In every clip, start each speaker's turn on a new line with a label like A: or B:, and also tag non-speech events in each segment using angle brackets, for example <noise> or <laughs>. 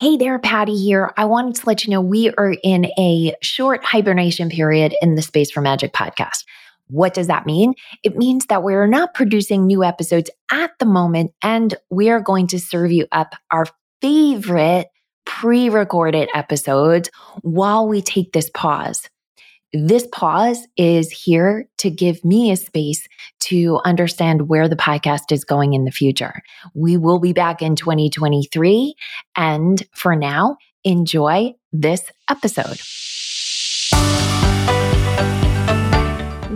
A: Hey there, Patty here. I wanted to let you know we are in a short hibernation period in the Space for Magic podcast. What does that mean? It means that we're not producing new episodes at the moment, and we are going to serve you up our favorite pre recorded episodes while we take this pause. This pause is here to give me a space to understand where the podcast is going in the future. We will be back in 2023. And for now, enjoy this episode.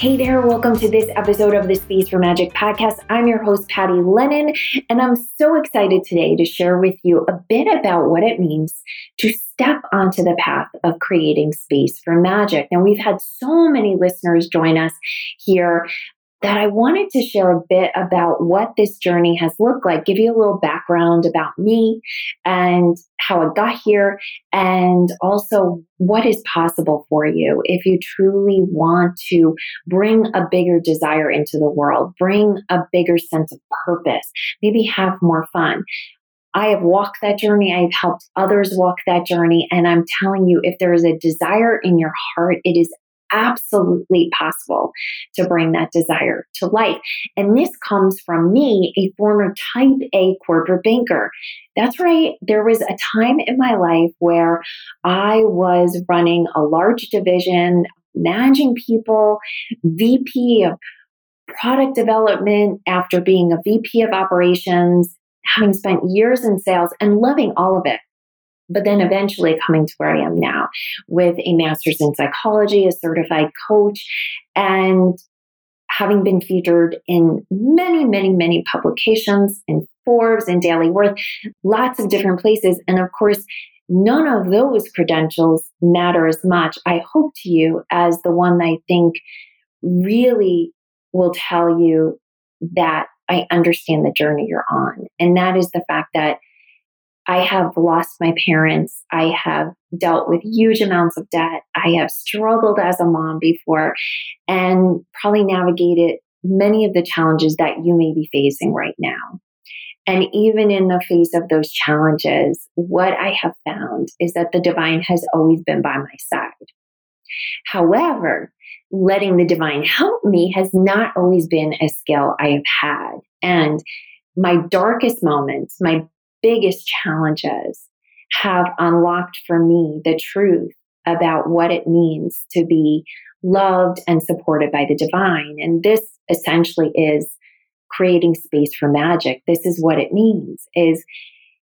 A: Hey there, welcome to this episode of the Space for Magic podcast. I'm your host, Patty Lennon, and I'm so excited today to share with you a bit about what it means to step onto the path of creating space for magic. Now, we've had so many listeners join us here that I wanted to share a bit about what this journey has looked like, give you a little background about me and how I got here, and also what is possible for you if you truly want to bring a bigger desire into the world, bring a bigger sense of purpose, maybe have more fun. I have walked that journey. I've helped others walk that journey. And I'm telling you, if there is a desire in your heart, it is absolutely possible to bring that desire to life. And this comes from me, a former type A corporate banker. That's right. There was a time in my life where I was running a large division, managing people, VP of product development after being a VP of operations, having spent years in sales and loving all of it but then eventually coming to where I am now with a master's in psychology, a certified coach, and having been featured in many, many, many publications in Forbes and Daily Worth, lots of different places. And of course, none of those credentials matter as much, I hope to you, as the one I think really will tell you that I understand the journey you're on. And that is the fact that I have lost my parents. I have dealt with huge amounts of debt. I have struggled as a mom before and probably navigated many of the challenges that you may be facing right now. And even in the face of those challenges, what I have found is that the divine has always been by my side. However, letting the divine help me has not always been a skill I have had. And my darkest moments, my biggest challenges have unlocked for me the truth about what it means to be loved and supported by the divine. And this essentially is creating space for magic. This is what it means is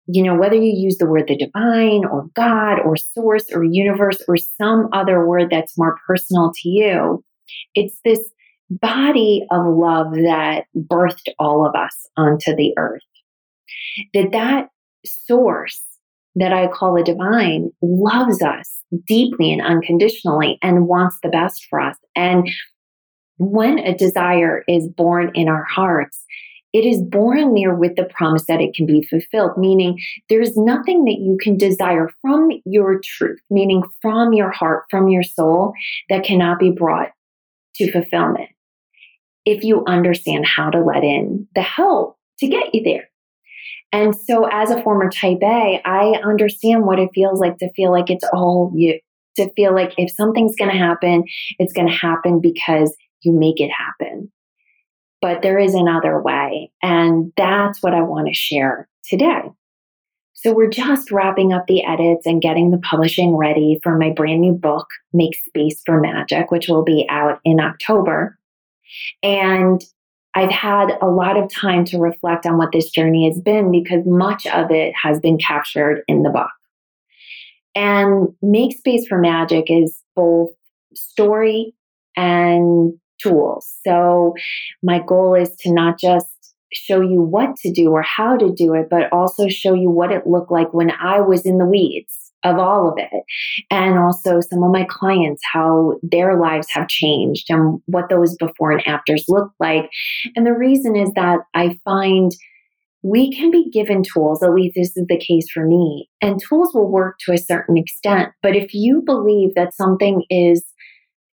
A: you know whether you use the word the divine or god or source or universe or some other word that's more personal to you it's this body of love that birthed all of us onto the earth that that source that I call the divine loves us deeply and unconditionally and wants the best for us. And when a desire is born in our hearts, it is born there with the promise that it can be fulfilled, meaning there's nothing that you can desire from your truth, meaning from your heart, from your soul, that cannot be brought to fulfillment if you understand how to let in the help to get you there. And so, as a former type A, I understand what it feels like to feel like it's all you, to feel like if something's going to happen, it's going to happen because you make it happen. But there is another way. And that's what I want to share today. So, we're just wrapping up the edits and getting the publishing ready for my brand new book, Make Space for Magic, which will be out in October. And I've had a lot of time to reflect on what this journey has been because much of it has been captured in the book. And Make Space for Magic is both story and tools. So my goal is to not just show you what to do or how to do it, but also show you what it looked like when I was in the weeds of all of it. And also some of my clients, how their lives have changed and what those before and afters look like. And the reason is that I find we can be given tools, at least this is the case for me, and tools will work to a certain extent. But if you believe that something is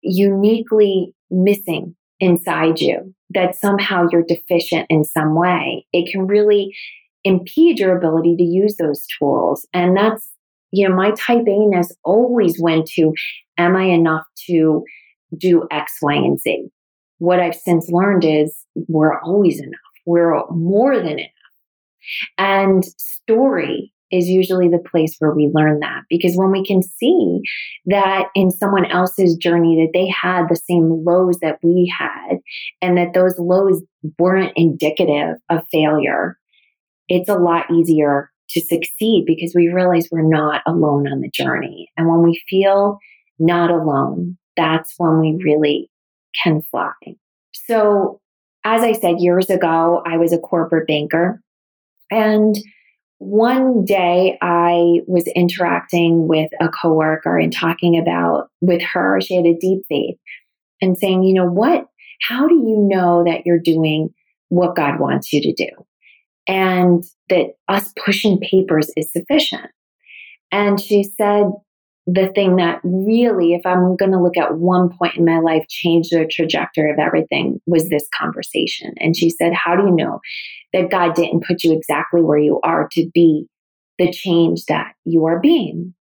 A: uniquely missing inside you, that somehow you're deficient in some way, it can really impede your ability to use those tools. And that's, you know, my type A-ness always went to, am I enough to do X, Y, and Z? What I've since learned is we're always enough. We're more than enough. And story is usually the place where we learn that because when we can see that in someone else's journey that they had the same lows that we had and that those lows weren't indicative of failure it's a lot easier to succeed because we realize we're not alone on the journey. And when we feel not alone that's when we really can fly. So as i said years ago i was a corporate banker. And one day I was interacting with a coworker and talking about with her, she had a deep faith and saying, you know, what, how do you know that you're doing what God wants you to do? And that us pushing papers is sufficient. And she said, the thing that really, if I'm going to look at one point in my life, changed the trajectory of everything was this conversation. And she said, How do you know that God didn't put you exactly where you are to be the change that you are being?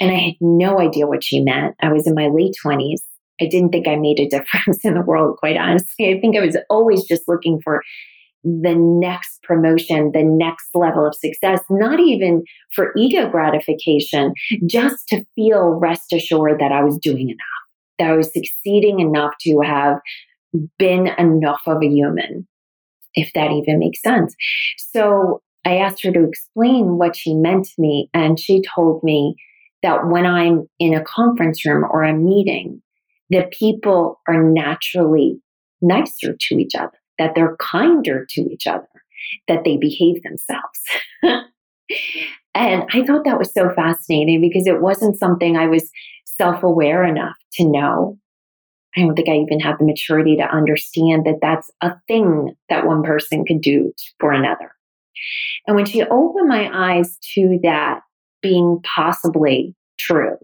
A: And I had no idea what she meant. I was in my late 20s. I didn't think I made a <laughs> difference in the world, quite honestly. I think I was always just looking for the next promotion, the next level of success, not even for ego gratification, just to feel rest assured that I was doing enough, that I was succeeding enough to have been enough of a human, if that even makes sense. So I asked her to explain what she meant to me, and she told me that when I'm in a conference room or a meeting, that people are naturally nicer to each other that they're kinder to each other, that they behave themselves. <laughs> and I thought that was so fascinating because it wasn't something I was self aware enough to know. I don't think I even had the maturity to understand that that's a thing that one person could do for another. And when she opened my eyes to that being possibly true,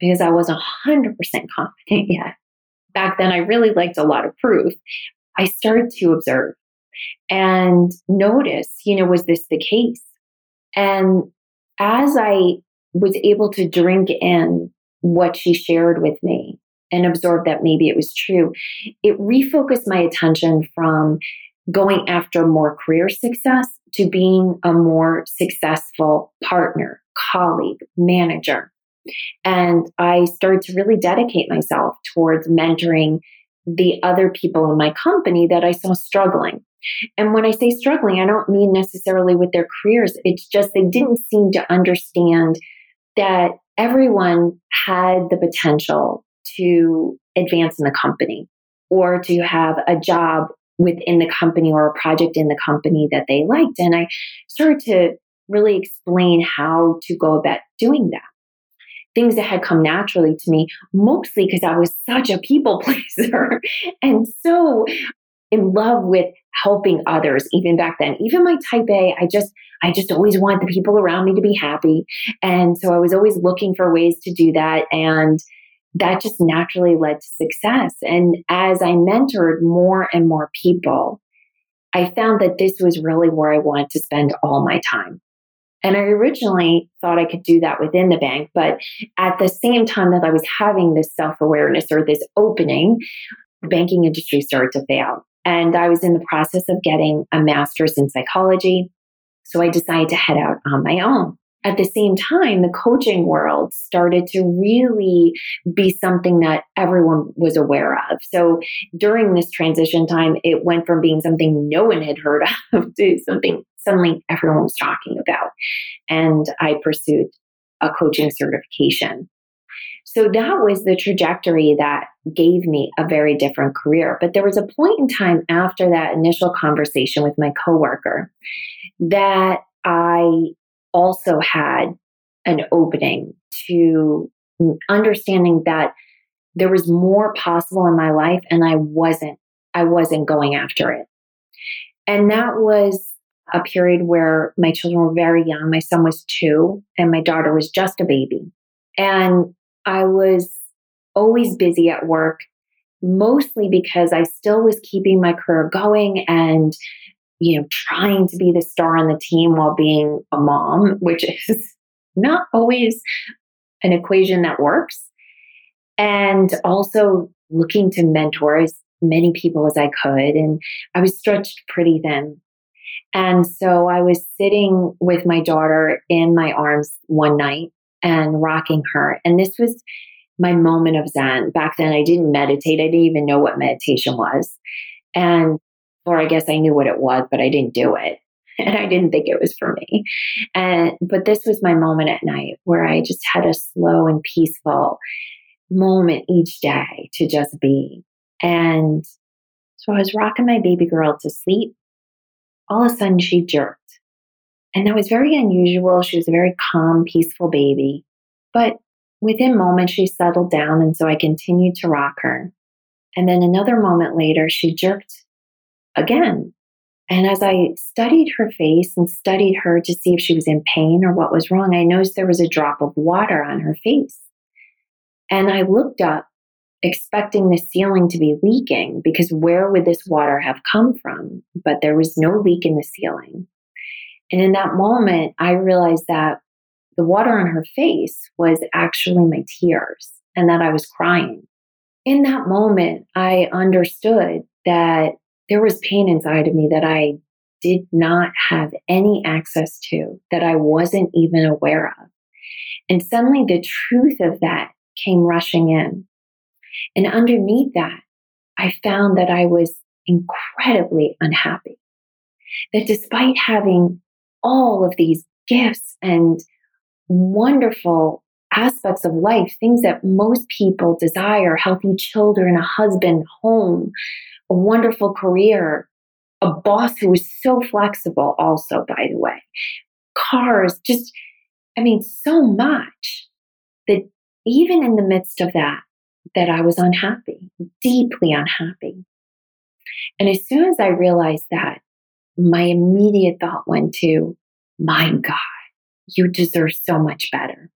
A: because I wasn't 100% confident <laughs> yet. Back then, I really liked a lot of proof. I started to observe and notice, you know, was this the case? And as I was able to drink in what she shared with me and absorb that maybe it was true, it refocused my attention from going after more career success to being a more successful partner, colleague, manager. And I started to really dedicate myself towards mentoring the other people in my company that I saw struggling. And when I say struggling, I don't mean necessarily with their careers. It's just they didn't seem to understand that everyone had the potential to advance in the company or to have a job within the company or a project in the company that they liked. And I started to really explain how to go about doing that things that had come naturally to me, mostly because I was such a people <laughs> pleaser and so in love with helping others even back then. Even my type a i just i just always want the people around me to be happy. And so i was always looking for ways to do that and that just naturally led to success. And as i mentored more and more people i found that this was really where i wanted to spend all my time and I originally thought I could do that within the bank. But at the same time that I was having this self awareness or this opening, the banking industry started to fail. And I was in the process of getting a master's in psychology. So I decided to head out on my own. At the same time, the coaching world started to really be something that everyone was aware of. So during this transition time, it went from being something no one had heard <laughs> of to something suddenly everyone was talking about. And I pursued a coaching certification. So that was the trajectory that gave me a very different career. But there was a point in time after that initial conversation with my coworker that I also had an opening to understanding that there was more possible in my life and I wasn't I wasn't going after it. And that was a period where my children were very young. My son was 2 and my daughter was just a baby. And I was always busy at work, mostly because I still was keeping my career going and, you know, trying to be the star on the team while being a mom, which <laughs> is not always an equation that works. And also looking to mentor as many people as I could. And I was stretched pretty thin. And so I was sitting with my daughter in my arms one night and rocking her. And this was my moment of Zen. Back then, I didn't meditate. I didn't even know what meditation was. And, or I guess I knew what it was, but I didn't do it. <laughs> And I didn't think it was for me. And, but this was my moment at night where I just had a slow and peaceful moment each day to just be. And so I was rocking my baby girl to sleep. All of a sudden, she jerked. And that was very unusual. She was a very calm, peaceful baby. But within moments, she settled down. And so I continued to rock her. And then another moment later, she jerked again. And as I studied her face and studied her to see if she was in pain or what was wrong, I noticed there was a drop of water on her face. And I looked up, expecting the ceiling to be leaking because where would this water have come from? But there was no leak in the ceiling. And in that moment, I realized that the water on her face was actually my tears and that I was crying. In that moment, I understood that there was pain inside of me that I did not have any access to, that I wasn't even aware of. And suddenly the truth of that came rushing in. And underneath that, I found that I was incredibly unhappy. That despite having all of these gifts and wonderful aspects of life, things that most people desire healthy children, a husband, home, a wonderful career, a boss who is so flexible, also, by the way, cars, just, I mean, so much that even in the midst of that, that I was unhappy, deeply unhappy. And as soon as I realized that, my immediate thought went to, my God, you deserve so much better.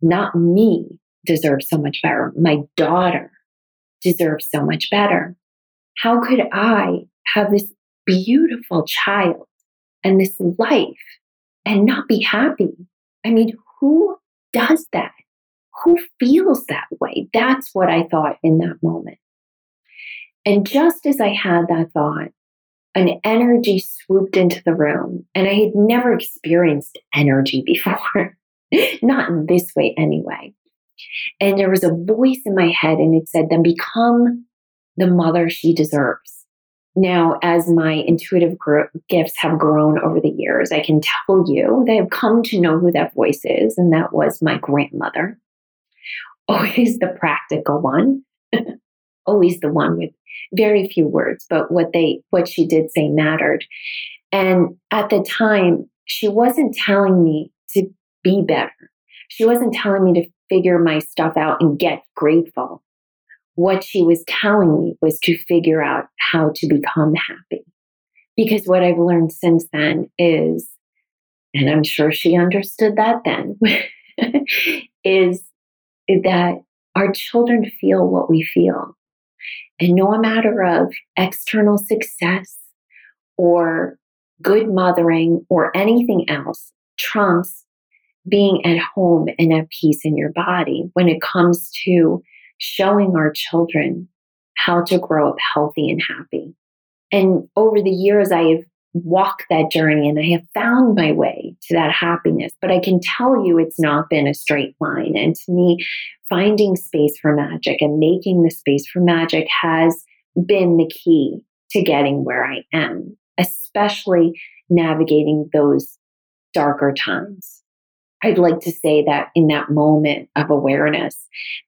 A: Not me deserves so much better. My daughter deserves so much better. How could I have this beautiful child and this life and not be happy? I mean, who does that? Who feels that way? That's what I thought in that moment. And just as I had that thought, an energy swooped into the room, and I had never experienced energy <laughs> before, not in this way anyway. And there was a voice in my head, and it said, Then become the mother she deserves. Now, as my intuitive gr- gifts have grown over the years, I can tell you that I've come to know who that voice is, and that was my grandmother. Always the practical one, <laughs> always the one with very few words, but what they what she did say mattered. And at the time, she wasn't telling me to be better. She wasn't telling me to figure my stuff out and get grateful. What she was telling me was to figure out how to become happy. Because what I've learned since then is, and I'm sure she understood that then, <laughs> is that our children feel what we feel. And no matter of external success or good mothering or anything else trumps being at home and at peace in your body when it comes to showing our children how to grow up healthy and happy. And over the years, I have walked that journey and I have found my way to that happiness. But I can tell you it's not been a straight line. And to me, finding space for magic and making the space for magic has been the key to getting where I am, especially navigating those darker times. I'd like to say that in that moment of awareness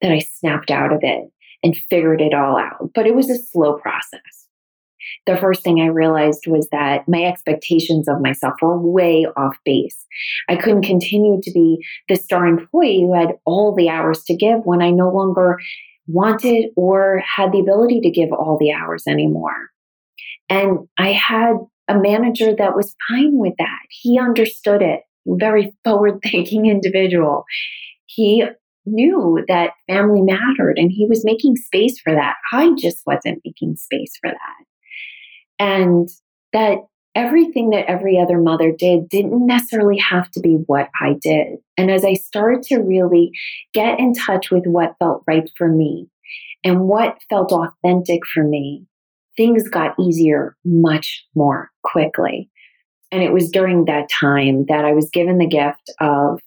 A: that I snapped out of it and figured it all out. But it was a slow process. The first thing I realized was that my expectations of myself were way off base. I couldn't continue to be the star employee who had all the hours to give when I no longer wanted or had the ability to give all the hours anymore. And I had a manager that was fine with that. He understood it, very forward thinking <laughs> individual. He knew that family mattered and he was making space for that. I just wasn't making space for that. And that everything that every other mother did didn't necessarily have to be what I did. And as I started to really get in touch with what felt right for me and what felt authentic for me, things got easier much more quickly. And it was during that time that I was given the gift of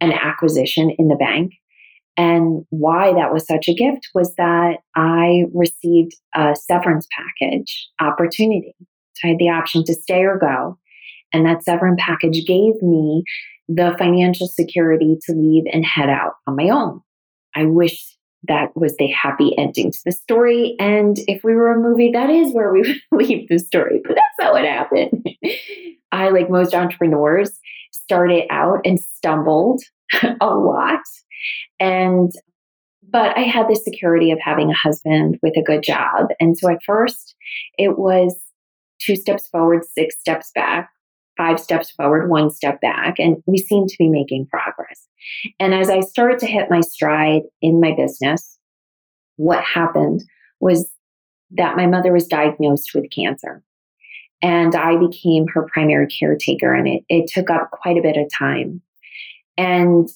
A: an acquisition in the bank. And why that was such a gift was that I received a severance package opportunity. So I had the option to stay or go. And that severance package gave me the financial security to leave and head out on my own. I wish that was the happy ending to the story. And if we were a movie, that is where we <laughs> would leave the story. But that's not what happened. <laughs> I, like most entrepreneurs, started out and stumbled <laughs> a lot. And but I had the security of having a husband with a good job. And so at first, it was two steps forward, six steps back, five steps forward, one step back. And we seemed to be making progress. And as I started to hit my stride in my business, what happened was that my mother was diagnosed with cancer. And I became her primary caretaker, and it, it took up quite a bit of time. And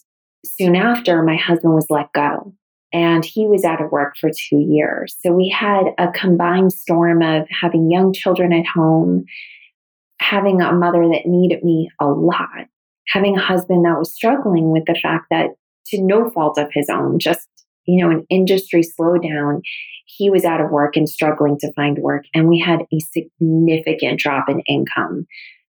A: soon after, my husband was let go and he was out of work for two years. So we had a combined storm of having young children at home, having a mother that needed me a lot, having a husband that was struggling with the fact that, to no fault of his own, just you know, an industry slowdown, he was out of work and struggling to find work. And we had a significant drop in income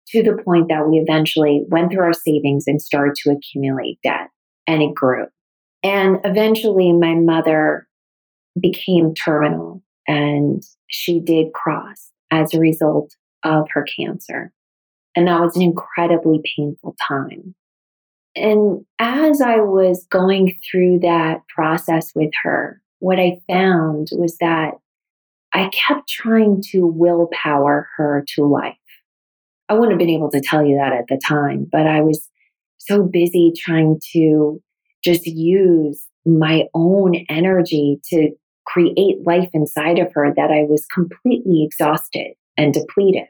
A: to the point that we eventually went through our savings and started to accumulate debt, and it grew. And eventually, my mother became terminal and she did cross as a result of her cancer. And that was an incredibly painful time. And as I was going through that process with her, what I found was that I kept trying to willpower her to life. I wouldn't have been able to tell you that at the time, but I was so busy trying to just use my own energy to create life inside of her that I was completely exhausted and depleted.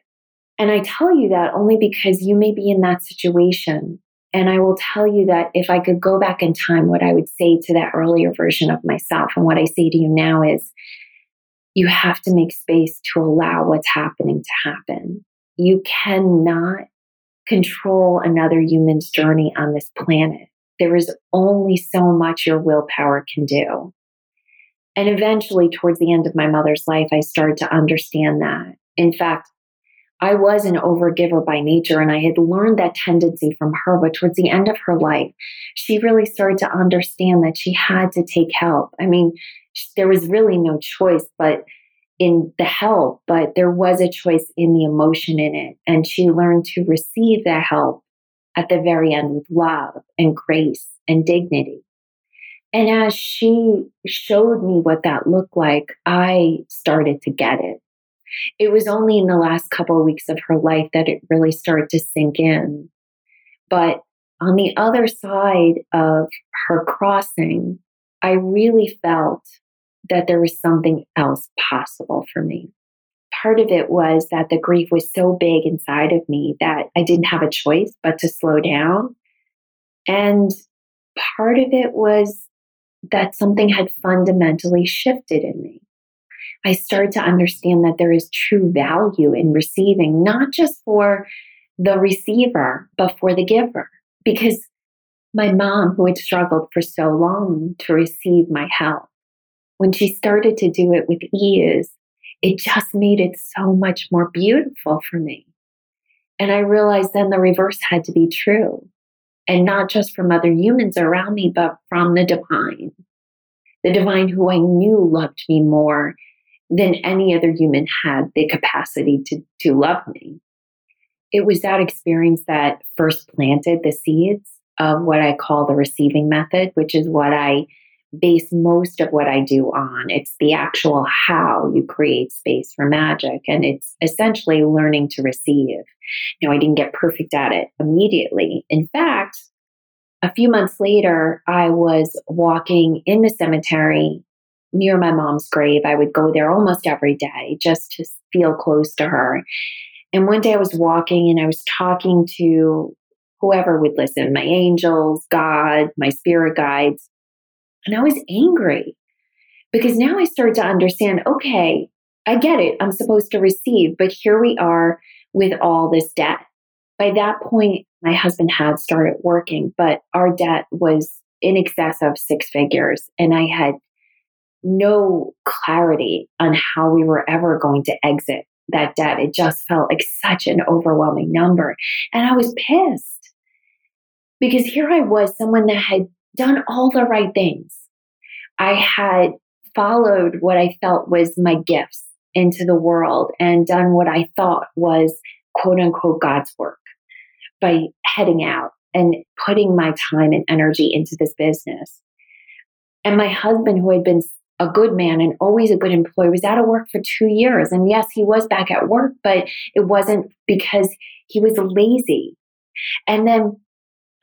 A: And I tell you that only because you may be in that situation. And I will tell you that if I could go back in time, what I would say to that earlier version of myself and what I say to you now is you have to make space to allow what's happening to happen. You cannot control another human's journey on this planet there is only so much your willpower can do. And eventually, towards the end of my mother's life, I started to understand that. In fact, I was an overgiver by nature, and I had learned that tendency from her. But towards the end of her life, she really started to understand that she had to take help. I mean, there was really no choice but in the help, but there was a choice in the emotion in it. And she learned to receive that help at the very end with love and grace and dignity. And as she showed me what that looked like, I started to get it. It was only in the last couple of weeks of her life that it really started to sink in. But on the other side of her crossing, I really felt that there was something else possible for me part of it was that the grief was so big inside of me that I didn't have a choice but to slow down. And part of it was that something had fundamentally shifted in me. I started to understand that there is true value in receiving, not just for the receiver, but for the giver. Because my mom, who had struggled for so long to receive my help, when she started to do it with ease, it just made it so much more beautiful for me. And I realized then the reverse had to be true. And not just from other humans around me, but from the divine. The divine who I knew loved me more than any other human had the capacity to, to love me. It was that experience that first planted the seeds of what I call the receiving method, which is what I base most of what I do on. It's the actual how you create space for magic. And it's essentially learning to receive. Now, I didn't get perfect at it immediately. In fact, a few months later, I was walking in the cemetery near my mom's grave. I would go there almost every day just to feel close to her. And one day I was walking and I was talking to whoever would listen my angels, God, my spirit guides. And I was angry because now I started to understand okay, I get it. I'm supposed to receive, but here we are with all this debt. By that point, my husband had started working, but our debt was in excess of six figures. And I had no clarity on how we were ever going to exit that debt. It just felt like such an overwhelming number. And I was pissed because here I was, someone that had done all the right things. I had followed what I felt was my gifts into the world and done what I thought was quote unquote God's work by heading out and putting my time and energy into this business. And my husband, who had been a good man and always a good employee, was out of work for two years. And yes, he was back at work, but it wasn't because he was lazy. And then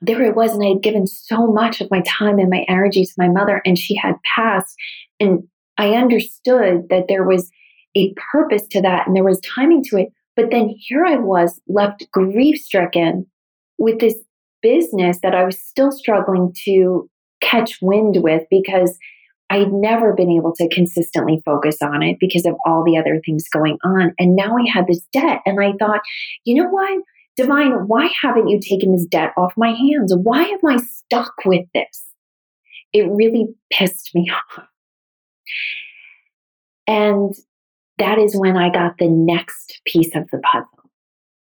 A: there it was, and I had given so much of my time and my energy to my mother, and she had passed. And I understood that there was a purpose to that and there was timing to it. But then here I was left grief stricken with this business that I was still struggling to catch wind with because I'd never been able to consistently focus on it because of all the other things going on. And now I had this debt. And I thought, you know what? Divine, why haven't you taken this debt off my hands? Why am I stuck with this? It really pissed me <laughs> off. And that is when I got the next piece of the puzzle.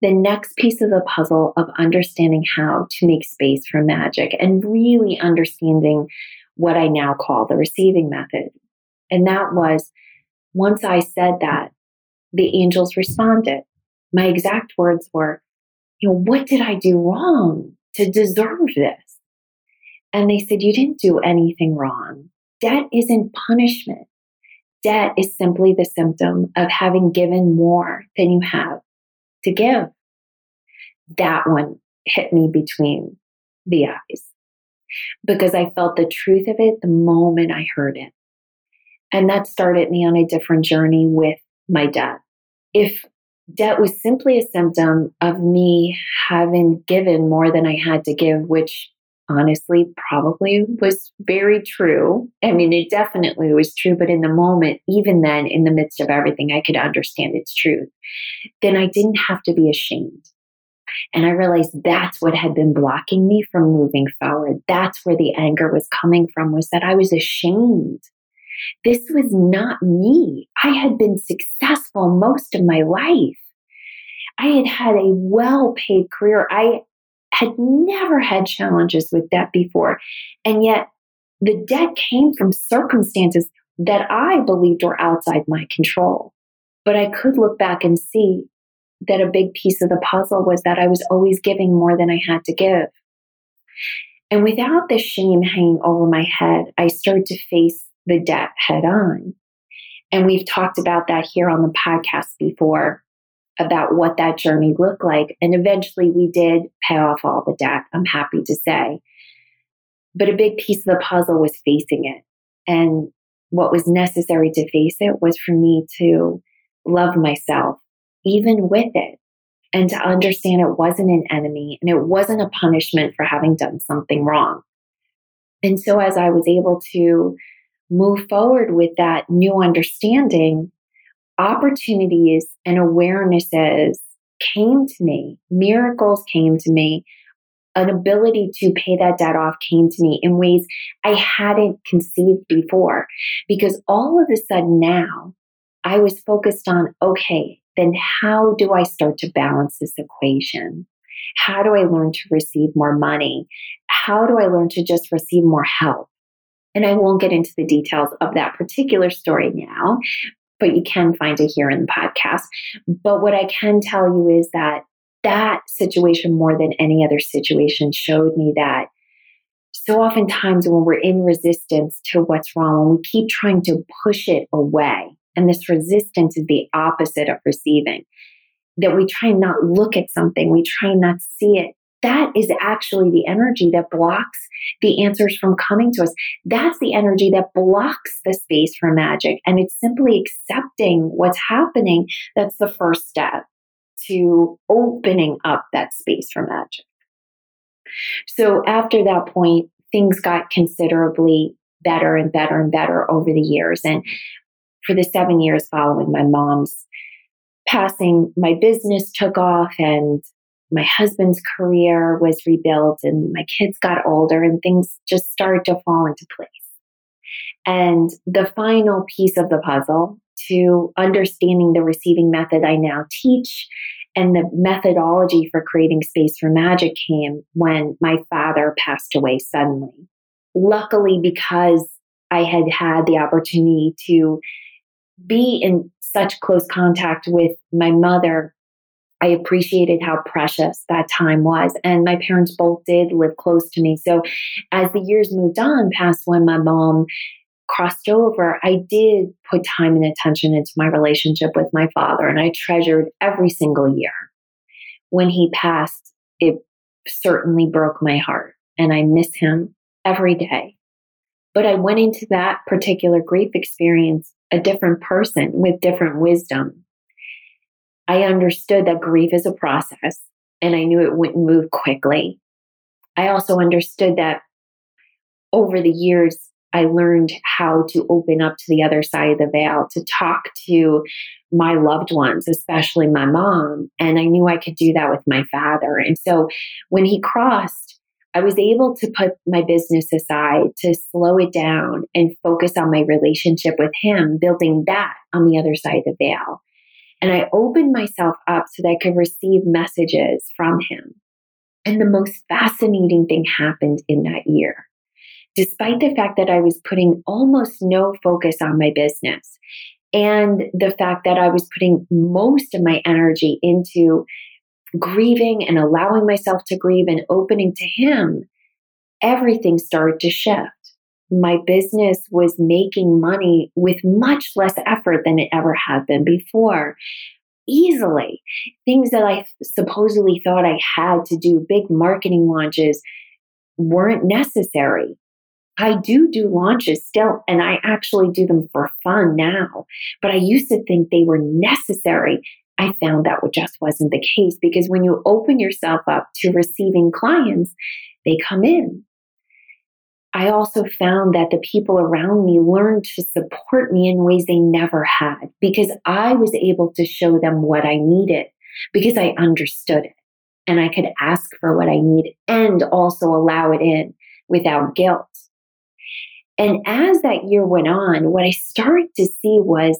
A: The next piece of the puzzle of understanding how to make space for magic and really understanding what I now call the receiving method. And that was once I said that, the angels responded. My exact words were, you know, what did I do wrong to deserve this? And they said, you didn't do anything wrong. Debt isn't punishment. Debt is simply the symptom of having given more than you have to give. That one hit me between the eyes because I felt the truth of it the moment I heard it. And that started me on a different journey with my debt. If debt was simply a symptom of me having given more than I had to give, which honestly probably was very true. I mean, it definitely was true, but in the moment, even then, in the midst of everything, I could understand its truth. Then I didn't have to be ashamed. And I realized that's what had been blocking me from moving forward. That's where the anger was coming from, was that I was ashamed. This was not me. I had been successful most of my life. I had had a well paid career. I had never had challenges with debt before. And yet the debt came from circumstances that I believed were outside my control. But I could look back and see that a big piece of the puzzle was that I was always giving more than I had to give. And without the shame hanging over my head, I started to face the debt head on. And we've talked about that here on the podcast before about what that journey looked like. And eventually we did pay off all the debt, I'm happy to say. But a big piece of the puzzle was facing it. And what was necessary to face it was for me to love myself even with it, and to understand it wasn't an enemy and it wasn't a punishment for having done something wrong. And so, as I was able to move forward with that new understanding, opportunities and awarenesses came to me, miracles came to me, an ability to pay that debt off came to me in ways I hadn't conceived before. Because all of a sudden now, I was focused on okay, then how do I start to balance this equation? How do I learn to receive more money? How do I learn to just receive more help? And I won't get into the details of that particular story now, but you can find it here in the podcast. But what I can tell you is that that situation, more than any other situation, showed me that so oftentimes when we're in resistance to what's wrong, when we keep trying to push it away, and this resistance is the opposite of receiving, that we try and not look at something, we try and not see it. That is actually the energy that blocks the answers from coming to us. That's the energy that blocks the space for magic. And it's simply accepting what's happening. That's the first step to opening up that space for magic. So after that point, things got considerably better and better and better over the years. And for the seven years following my mom's passing, my business took off and my husband's career was rebuilt and my kids got older and things just started to fall into place. And the final piece of the puzzle to understanding the receiving method I now teach and the methodology for creating space for magic came when my father passed away suddenly. Luckily, because I had had the opportunity to be in such close contact with my mother, I appreciated how precious that time was. And my parents both did live close to me. So as the years moved on past when my mom crossed over, I did put time and attention into my relationship with my father, and I treasured every single year. When he passed, it certainly broke my heart, and I miss him every day. But I went into that particular grief experience a different person with different wisdom. I understood that grief is a process, and I knew it wouldn't move quickly. I also understood that over the years, I learned how to open up to the other side of the veil, to talk to my loved ones, especially my mom. And I knew I could do that with my father. And so when he crossed, I was able to put my business aside to slow it down and focus on my relationship with him, building that on the other side of the veil. And I opened myself up so that I could receive messages from him. And the most fascinating thing happened in that year despite the fact that I was putting almost no focus on my business and the fact that I was putting most of my energy into grieving and allowing myself to grieve and opening to Him, everything started to shift. My business was making money with much less effort than it ever had been before. Easily. Things that I supposedly thought I had to do, big marketing launches, weren't necessary. I do do launches still, and I actually do them for fun now. But I used to think they were necessary. I found that just wasn't the case because when you open yourself up to receiving clients, they come in. I also found that the people around me learned to support me in ways they never had because I was able to show them what I needed because I understood it and I could ask for what I need and also allow it in without guilt. And as that year went on, what I started to see was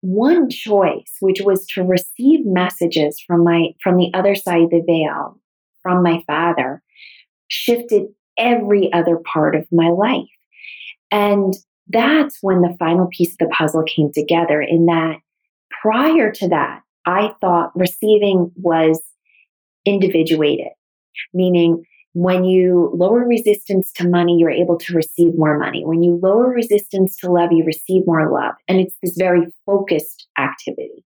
A: one choice, which was to receive messages from my from the other side of the veil, from my father, shifted every other part of my life. And that's when the final piece of the puzzle came together in that prior to that, I thought receiving was individuated, meaning when you lower resistance to money, you're able to receive more money. When you lower resistance to love, you receive more love. And it's this very focused activity.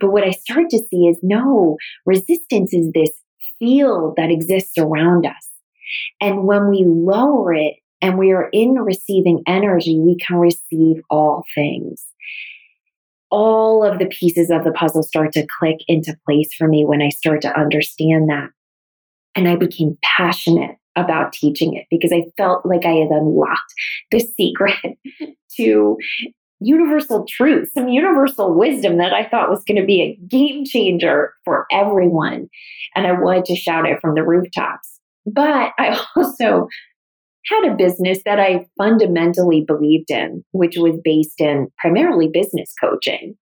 A: But what I start to see is no, resistance is this field that exists around us. And when we lower it and we are in receiving energy, we can receive all things. All of the pieces of the puzzle start to click into place for me when I start to understand that. And I became passionate about teaching it because I felt like I had unlocked the secret <laughs> to universal truth, some universal wisdom that I thought was going to be a game changer for everyone. And I wanted to shout it from the rooftops. But I <laughs> also had a business that I fundamentally believed in, which was based in primarily business coaching.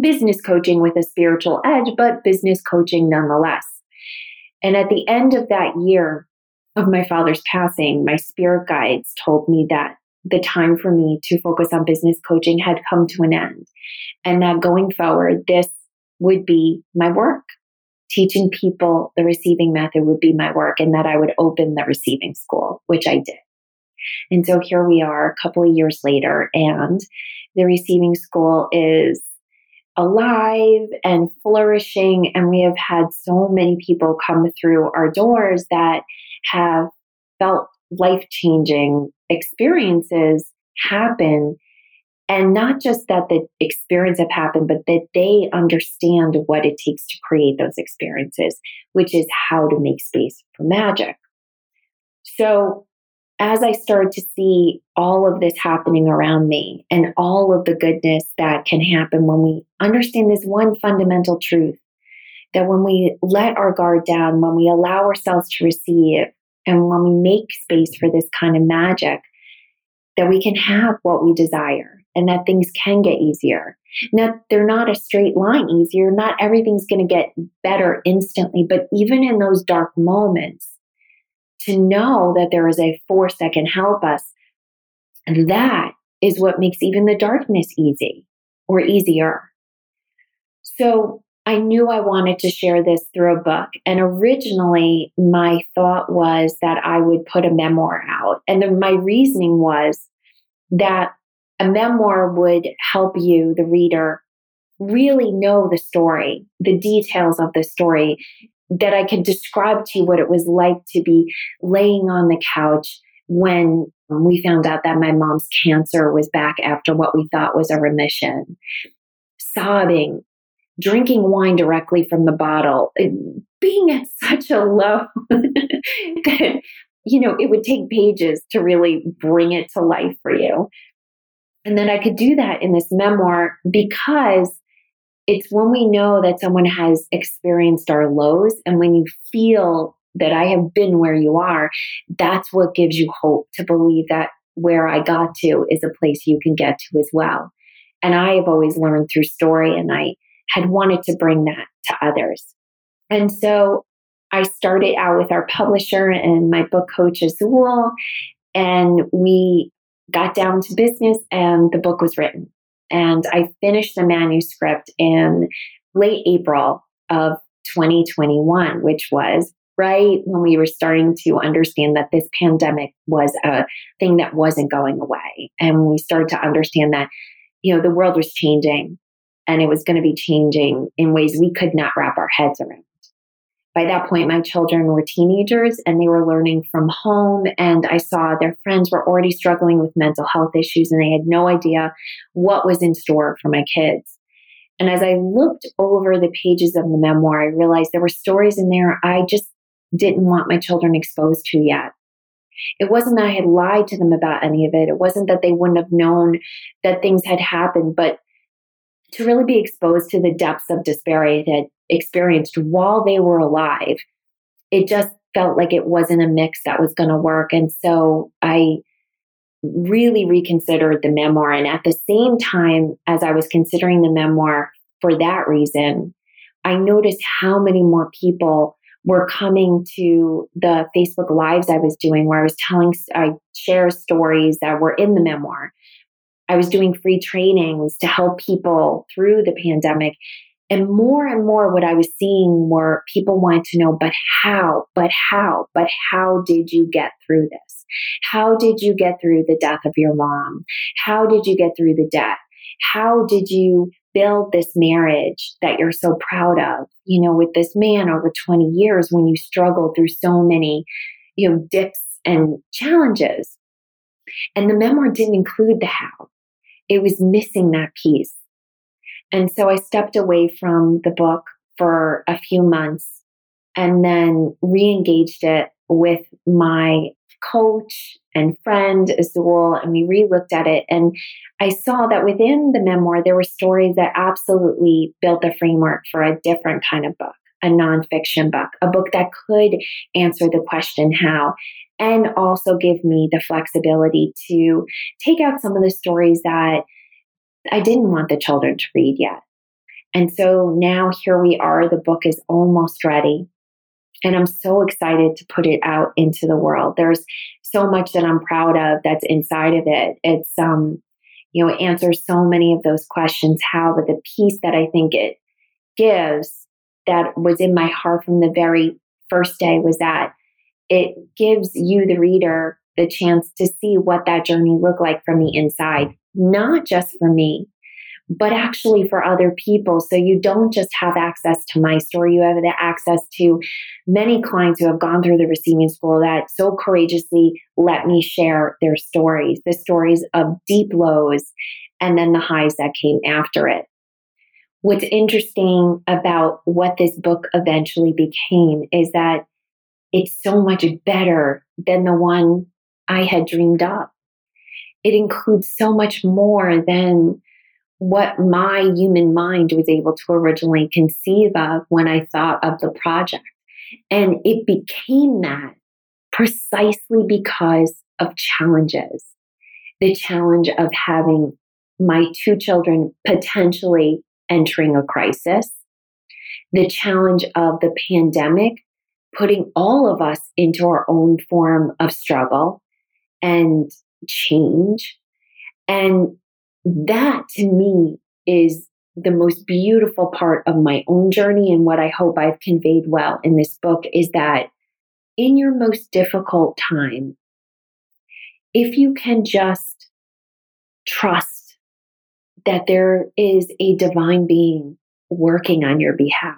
A: Business coaching with a spiritual edge, but business coaching nonetheless. And at the end of that year of my father's passing, my spirit guides told me that the time for me to focus on business coaching had come to an end. And that going forward, this would be my work. Teaching people the receiving method would be my work, and that I would open the receiving school, which I did. And so here we are a couple of years later, and the receiving school is alive and flourishing. And we have had so many people come through our doors that have felt life changing experiences happen. And not just that the experience have happened, but that they understand what it takes to create those experiences, which is how to make space for magic. So as I started to see all of this happening around me and all of the goodness that can happen when we understand this one fundamental truth that when we let our guard down, when we allow ourselves to receive, and when we make space for this kind of magic, that we can have what we desire and that things can get easier. Now, they're not a straight line easier. Not everything's going to get better instantly, but even in those dark moments, to know that there is a force that can help us, that is what makes even the darkness easy or easier. So I knew I wanted to share this through a book. And originally, my thought was that I would put a memoir out. And the, my reasoning was that a memoir would help you, the reader, really know the story, the details of the story, that I could describe to you what it was like to be laying on the couch when we found out that my mom's cancer was back after what we thought was a remission, sobbing, drinking wine directly from the bottle, being at <laughs> such a low <laughs> that, you know, it would take pages to really bring it to life for you. And then I could do that in this memoir because it's when we know that someone has experienced our lows and when you feel that I have been where you are, that's what gives you hope to believe that where I got to is a place you can get to as well. And I have always learned through story, and I had wanted to bring that to others. And so I started out with our publisher and my book coach, Azul, and we got down to business, and the book was written. And I finished the manuscript in late April of 2021, which was right when we were starting to understand that this pandemic was a thing that wasn't going away. And we started to understand that, you know, the world was changing and it was going to be changing in ways we could not wrap our heads around. By that point, my children were teenagers and they were learning from home. And I saw their friends were already struggling with mental health issues and they had no idea what was in store for my kids. And as I looked over the pages of the memoir, I realized there were stories in there I just didn't want my children exposed to yet. It wasn't that I had lied to them about any of it. It wasn't that they wouldn't have known that things had happened, but to really be exposed to the depths of despair I had experienced while they were alive, it just felt like it wasn't a mix that was going to work. And so I really reconsidered the memoir. And at the same time, as I was considering the memoir for that reason, I noticed how many more people were coming to the Facebook lives I was doing, where I was telling, I share stories that were in the memoir. I was doing free trainings to help people through the pandemic. And more and more, what I was seeing were people wanted to know, but how, but how, but how did you get through this? How did you get through the death of your mom? How did you get through the debt? How did you build this marriage that you're so proud of, you know, with this man over 20 years when you struggled through so many, you know, dips and challenges? And the memoir didn't include the how, it was missing that piece. And so I stepped away from the book for a few months and then re engaged it with my coach and friend Azul, and we re looked at it. And I saw that within the memoir, there were stories that absolutely built the framework for a different kind of book, a nonfiction book, a book that could answer the question how. And also give me the flexibility to take out some of the stories that I didn't want the children to read yet. And so now here we are, the book is almost ready. And I'm so excited to put it out into the world. There's so much that I'm proud of that's inside of it. It's, um, you know, answers so many of those questions how, but the piece that I think it gives that was in my heart from the very first day was that it gives you, the reader, the chance to see what that journey looked like from the inside, not just for me, but actually for other people. So you don't just have access to my story, you have the access to many clients who have gone through the receiving school that so courageously let me share their stories, the stories of deep lows and then the highs that came after it. What's interesting about what this book eventually became is that it's so much better than the one I had dreamed up. It includes so much more than what my human mind was able to originally conceive of when I thought of the project. And it became that precisely because of challenges. The challenge of having my two children potentially entering a crisis, the challenge of the pandemic putting all of us into our own form of struggle and change. And that to me is the most beautiful part of my own journey and what I hope I've conveyed well in this book is that in your most difficult time, if you can just trust that there is a divine being working on your behalf,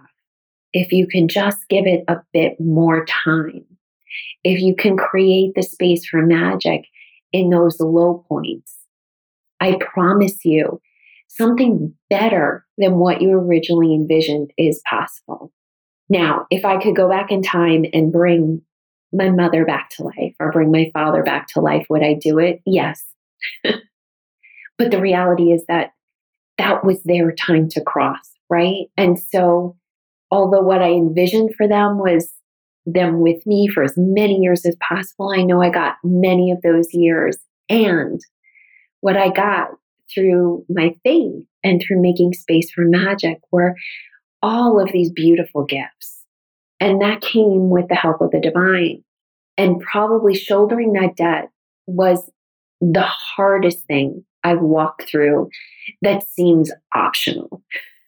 A: if you can just give it a bit more time, if you can create the space for magic in those low points, I promise you, something better than what you originally envisioned is possible. Now, if I could go back in time and bring my mother back to life or bring my father back to life, would I do it? Yes. <laughs> but the reality is that that was their time to cross, right? And so, although what I envisioned for them was them with me for as many years as possible, I know I got many of those years. And what I got through my faith and through making space for magic were all of these beautiful gifts. And that came with the help of the divine. And probably shouldering that debt was the hardest thing I've walked through that seems optional.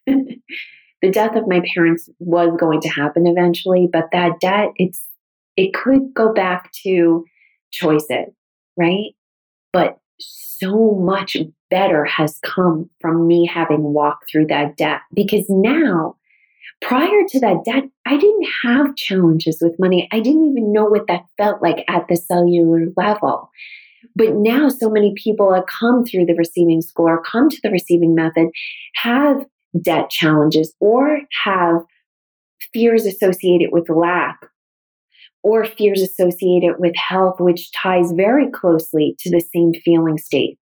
A: <laughs> the death of my parents was going to happen eventually, but that debt, it's it could go back to choices, right? But so much better has come from me having walked through that debt because now prior to that debt i didn't have challenges with money i didn't even know what that felt like at the cellular level but now so many people that come through the receiving school come to the receiving method have debt challenges or have fears associated with lack or fears associated with health, which ties very closely to the same feeling states.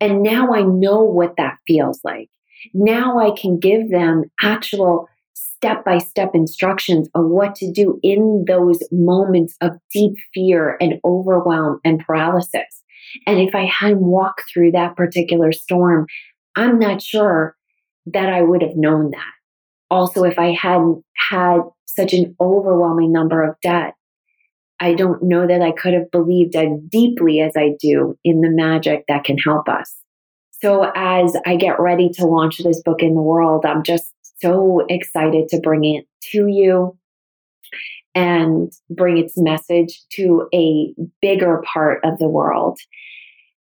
A: And now I know what that feels like. Now I can give them actual step by step instructions of what to do in those moments of deep fear and overwhelm and paralysis. And if I hadn't walked through that particular storm, I'm not sure that I would have known that. Also, if I hadn't had such an overwhelming number of debt, I don't know that I could have believed as deeply as I do in the magic that can help us. So, as I get ready to launch this book in the world, I'm just so excited to bring it to you and bring its message to a bigger part of the world.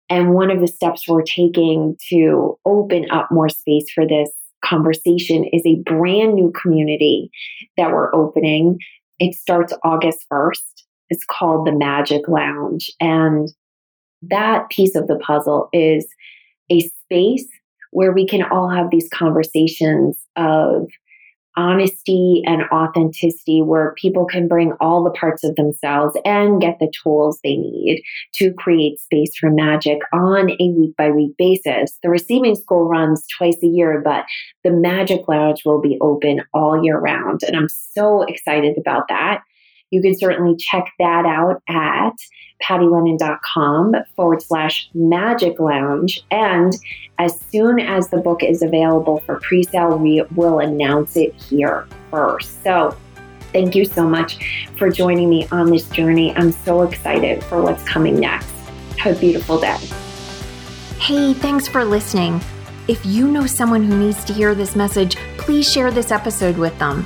A: And one of the steps we're taking to open up more space for this conversation is a brand new community that we're opening. It starts August 1st. It's called the Magic Lounge. And that piece of the puzzle is a space where we can all have these conversations of honesty and authenticity where people can bring all the parts of themselves and get the tools they need to create space for magic on a week by week basis. The receiving school runs twice a year, but the magic lounge will be open all year round. And I'm so excited about that. You can certainly check that out at pattylennon.com forward slash magic lounge. And as soon as the book is available for pre sale, we will announce it here first. So thank you so much for joining me on this journey. I'm so excited for what's coming next. Have a beautiful day. Hey, thanks for listening. If you know someone who needs to hear this message, please share this episode with them.